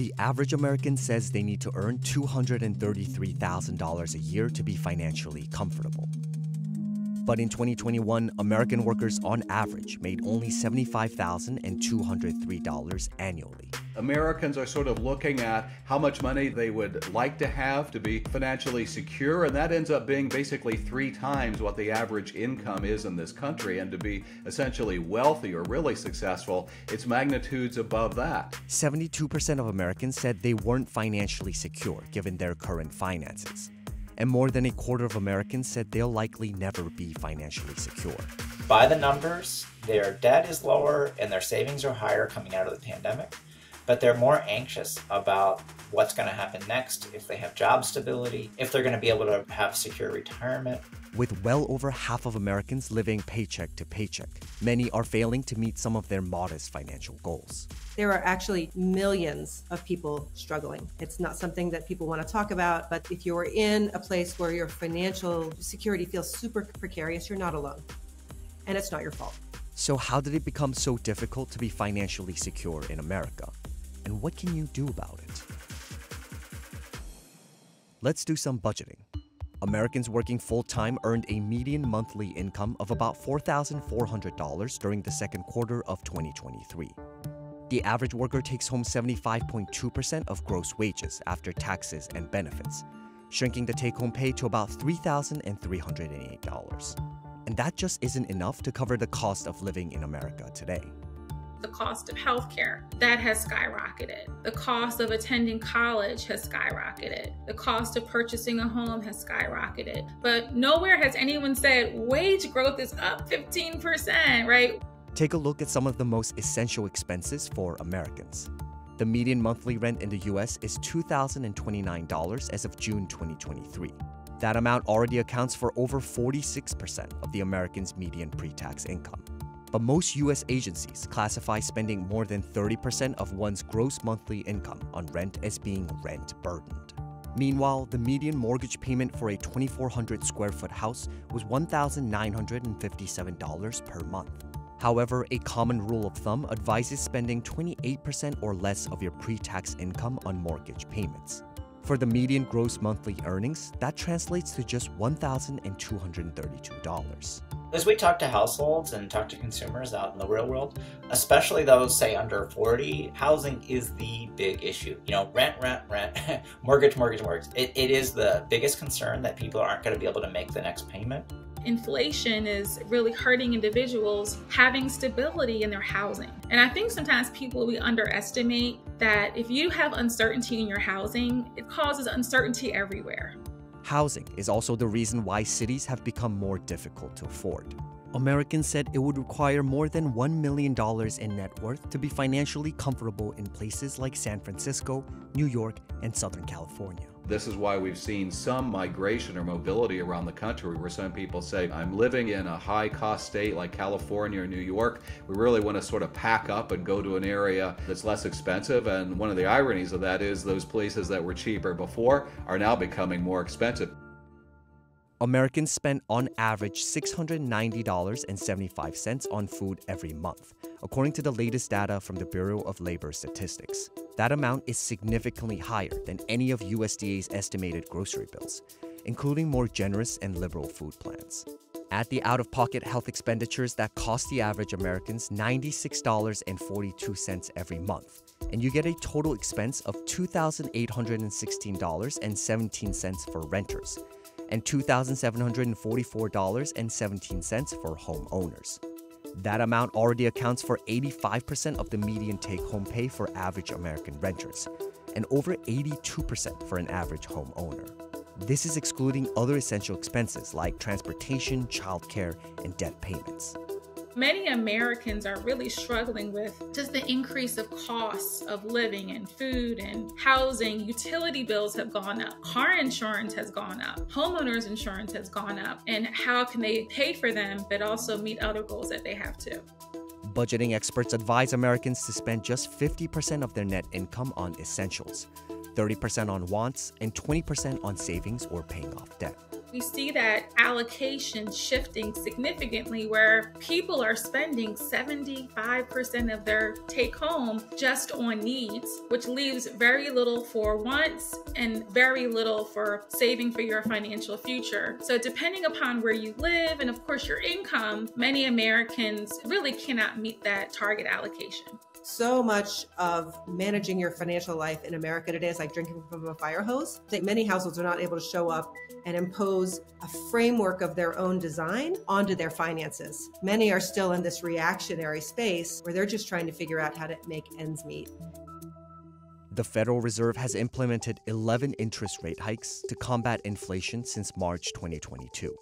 The average American says they need to earn $233,000 a year to be financially comfortable. But in 2021, American workers on average made only $75,203 annually. Americans are sort of looking at how much money they would like to have to be financially secure, and that ends up being basically three times what the average income is in this country. And to be essentially wealthy or really successful, it's magnitudes above that. 72% of Americans said they weren't financially secure given their current finances. And more than a quarter of Americans said they'll likely never be financially secure. By the numbers, their debt is lower and their savings are higher coming out of the pandemic but they're more anxious about what's going to happen next, if they have job stability, if they're going to be able to have secure retirement. With well over half of Americans living paycheck to paycheck, many are failing to meet some of their modest financial goals. There are actually millions of people struggling. It's not something that people want to talk about, but if you're in a place where your financial security feels super precarious, you're not alone. And it's not your fault. So, how did it become so difficult to be financially secure in America? And what can you do about it? Let's do some budgeting. Americans working full time earned a median monthly income of about $4,400 during the second quarter of 2023. The average worker takes home 75.2% of gross wages after taxes and benefits, shrinking the take home pay to about $3,388. And that just isn't enough to cover the cost of living in America today the cost of healthcare that has skyrocketed. The cost of attending college has skyrocketed. The cost of purchasing a home has skyrocketed. But nowhere has anyone said wage growth is up 15%, right? Take a look at some of the most essential expenses for Americans. The median monthly rent in the US is $2,029 as of June 2023. That amount already accounts for over 46% of the Americans' median pre tax income. But most US agencies classify spending more than 30% of one's gross monthly income on rent as being rent burdened. Meanwhile, the median mortgage payment for a 2,400 square foot house was $1,957 per month. However, a common rule of thumb advises spending 28% or less of your pre tax income on mortgage payments. For the median gross monthly earnings, that translates to just $1,232. As we talk to households and talk to consumers out in the real world, especially those, say, under 40, housing is the big issue. You know, rent, rent, rent, mortgage, mortgage, mortgage. It, it is the biggest concern that people aren't going to be able to make the next payment. Inflation is really hurting individuals having stability in their housing. And I think sometimes people, we underestimate that if you have uncertainty in your housing, it causes uncertainty everywhere. Housing is also the reason why cities have become more difficult to afford. Americans said it would require more than $1 million in net worth to be financially comfortable in places like San Francisco, New York, and Southern California. This is why we've seen some migration or mobility around the country where some people say, I'm living in a high cost state like California or New York. We really want to sort of pack up and go to an area that's less expensive. And one of the ironies of that is those places that were cheaper before are now becoming more expensive. Americans spend on average $690.75 on food every month, according to the latest data from the Bureau of Labor Statistics. That amount is significantly higher than any of USDA's estimated grocery bills, including more generous and liberal food plans. Add the out of pocket health expenditures that cost the average Americans $96.42 every month, and you get a total expense of $2,816.17 for renters and $2,744.17 for homeowners. That amount already accounts for 85% of the median take home pay for average American renters, and over 82% for an average homeowner. This is excluding other essential expenses like transportation, childcare, and debt payments many Americans are really struggling with just the increase of costs of living and food and housing. Utility bills have gone up, car insurance has gone up, homeowners insurance has gone up, and how can they pay for them but also meet other goals that they have too? Budgeting experts advise Americans to spend just 50% of their net income on essentials, 30% on wants, and 20% on savings or paying off debt. We see that allocation shifting significantly where people are spending 75% of their take home just on needs, which leaves very little for wants and very little for saving for your financial future. So, depending upon where you live and, of course, your income, many Americans really cannot meet that target allocation so much of managing your financial life in America today is like drinking from a fire hose. I think many households are not able to show up and impose a framework of their own design onto their finances. Many are still in this reactionary space where they're just trying to figure out how to make ends meet. The Federal Reserve has implemented 11 interest rate hikes to combat inflation since March 2022.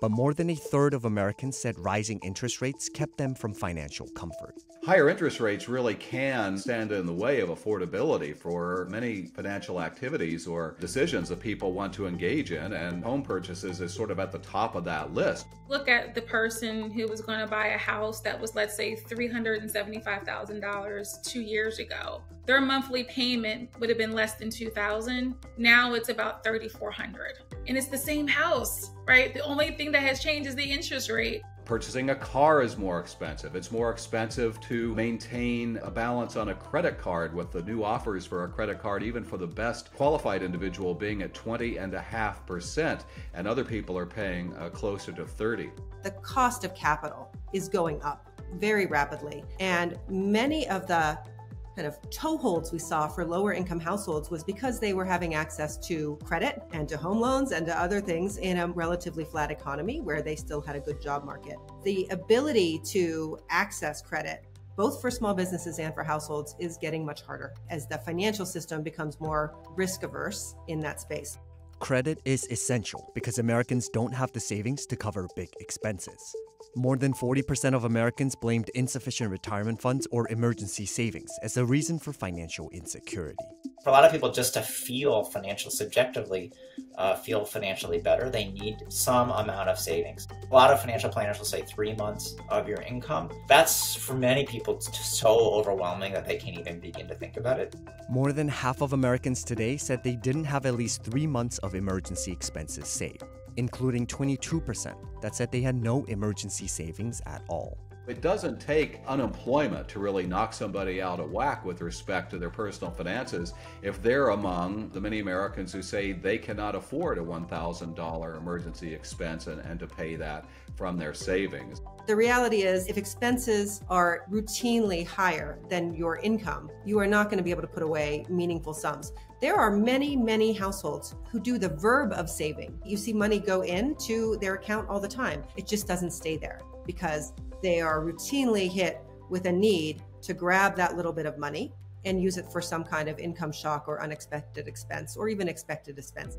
But more than a third of Americans said rising interest rates kept them from financial comfort. Higher interest rates really can stand in the way of affordability for many financial activities or decisions that people want to engage in, and home purchases is sort of at the top of that list. Look at the person who was going to buy a house that was, let's say, $375,000 two years ago. Their monthly payment would have been less than 2000 Now it's about 3400 And it's the same house, right? The only thing that has changed is the interest rate. Purchasing a car is more expensive. It's more expensive to maintain a balance on a credit card with the new offers for a credit card, even for the best qualified individual being at 20.5%, and other people are paying uh, closer to 30. The cost of capital is going up very rapidly. And many of the kind of toeholds we saw for lower income households was because they were having access to credit and to home loans and to other things in a relatively flat economy where they still had a good job market. The ability to access credit both for small businesses and for households is getting much harder as the financial system becomes more risk averse in that space. Credit is essential because Americans don't have the savings to cover big expenses. More than 40% of Americans blamed insufficient retirement funds or emergency savings as a reason for financial insecurity. For a lot of people, just to feel financial subjectively, uh, feel financially better, they need some amount of savings. A lot of financial planners will say three months of your income. That's for many people so overwhelming that they can't even begin to think about it. More than half of Americans today said they didn't have at least three months of emergency expenses saved, including 22% that said they had no emergency savings at all. It doesn't take unemployment to really knock somebody out of whack with respect to their personal finances if they're among the many Americans who say they cannot afford a $1,000 emergency expense and, and to pay that from their savings. The reality is, if expenses are routinely higher than your income, you are not going to be able to put away meaningful sums. There are many, many households who do the verb of saving. You see money go into their account all the time. It just doesn't stay there because they are routinely hit with a need to grab that little bit of money and use it for some kind of income shock or unexpected expense or even expected expense.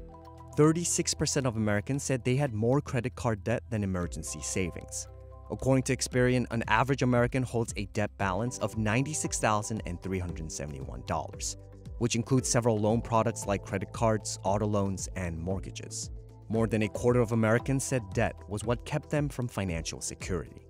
36% of Americans said they had more credit card debt than emergency savings. According to Experian, an average American holds a debt balance of $96,371, which includes several loan products like credit cards, auto loans, and mortgages. More than a quarter of Americans said debt was what kept them from financial security.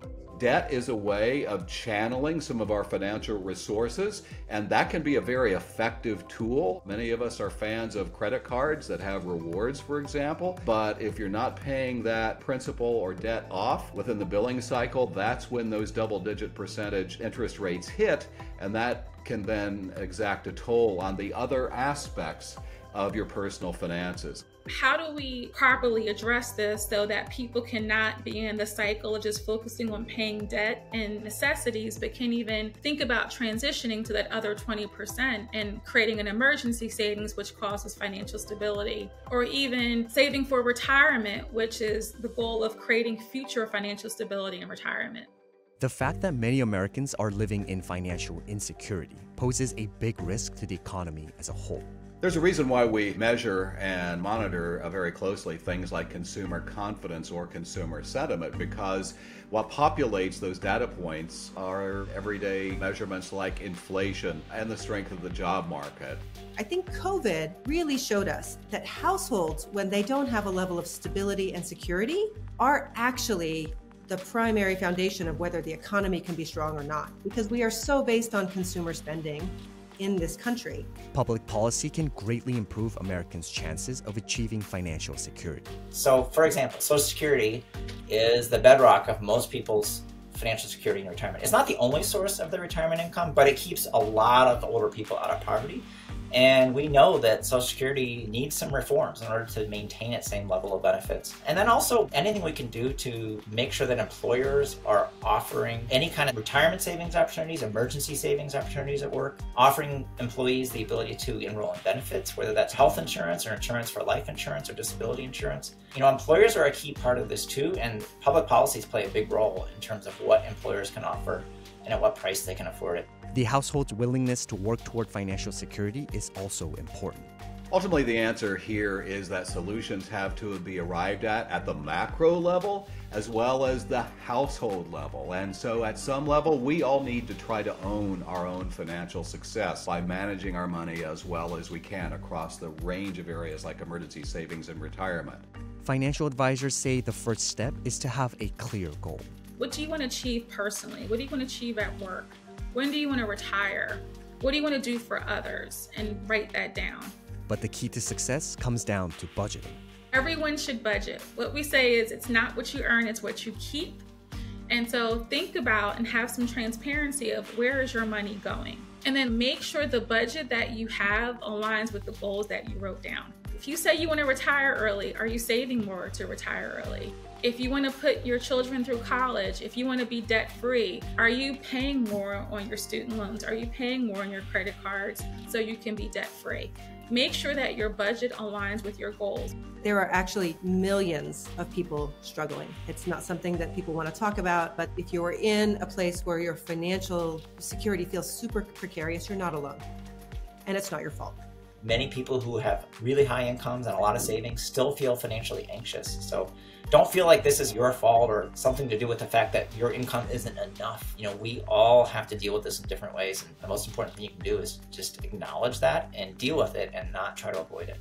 Debt is a way of channeling some of our financial resources, and that can be a very effective tool. Many of us are fans of credit cards that have rewards, for example, but if you're not paying that principal or debt off within the billing cycle, that's when those double digit percentage interest rates hit, and that can then exact a toll on the other aspects of your personal finances how do we properly address this so that people cannot be in the cycle of just focusing on paying debt and necessities, but can even think about transitioning to that other 20% and creating an emergency savings, which causes financial stability, or even saving for retirement, which is the goal of creating future financial stability in retirement? The fact that many Americans are living in financial insecurity poses a big risk to the economy as a whole. There's a reason why we measure and monitor uh, very closely things like consumer confidence or consumer sentiment because what populates those data points are everyday measurements like inflation and the strength of the job market. I think COVID really showed us that households, when they don't have a level of stability and security, are actually the primary foundation of whether the economy can be strong or not because we are so based on consumer spending in this country. Public policy can greatly improve Americans' chances of achieving financial security. So, for example, Social Security is the bedrock of most people's financial security in retirement. It's not the only source of their retirement income, but it keeps a lot of older people out of poverty. And we know that Social Security needs some reforms in order to maintain its same level of benefits. And then also anything we can do to make sure that employers are offering any kind of retirement savings opportunities, emergency savings opportunities at work, offering employees the ability to enroll in benefits, whether that's health insurance or insurance for life insurance or disability insurance. You know, employers are a key part of this too, and public policies play a big role in terms of what employers can offer and at what price they can afford it. The household's willingness to work toward financial security is also important. Ultimately, the answer here is that solutions have to be arrived at at the macro level as well as the household level. And so, at some level, we all need to try to own our own financial success by managing our money as well as we can across the range of areas like emergency savings and retirement. Financial advisors say the first step is to have a clear goal. What do you want to achieve personally? What do you want to achieve at work? When do you want to retire? What do you want to do for others? And write that down. But the key to success comes down to budgeting. Everyone should budget. What we say is it's not what you earn, it's what you keep. And so think about and have some transparency of where is your money going. And then make sure the budget that you have aligns with the goals that you wrote down. If you say you want to retire early, are you saving more to retire early? If you want to put your children through college, if you want to be debt free, are you paying more on your student loans? Are you paying more on your credit cards so you can be debt free? Make sure that your budget aligns with your goals. There are actually millions of people struggling. It's not something that people want to talk about, but if you're in a place where your financial security feels super precarious, you're not alone. And it's not your fault many people who have really high incomes and a lot of savings still feel financially anxious. So don't feel like this is your fault or something to do with the fact that your income isn't enough. You know, we all have to deal with this in different ways. And the most important thing you can do is just acknowledge that and deal with it and not try to avoid it.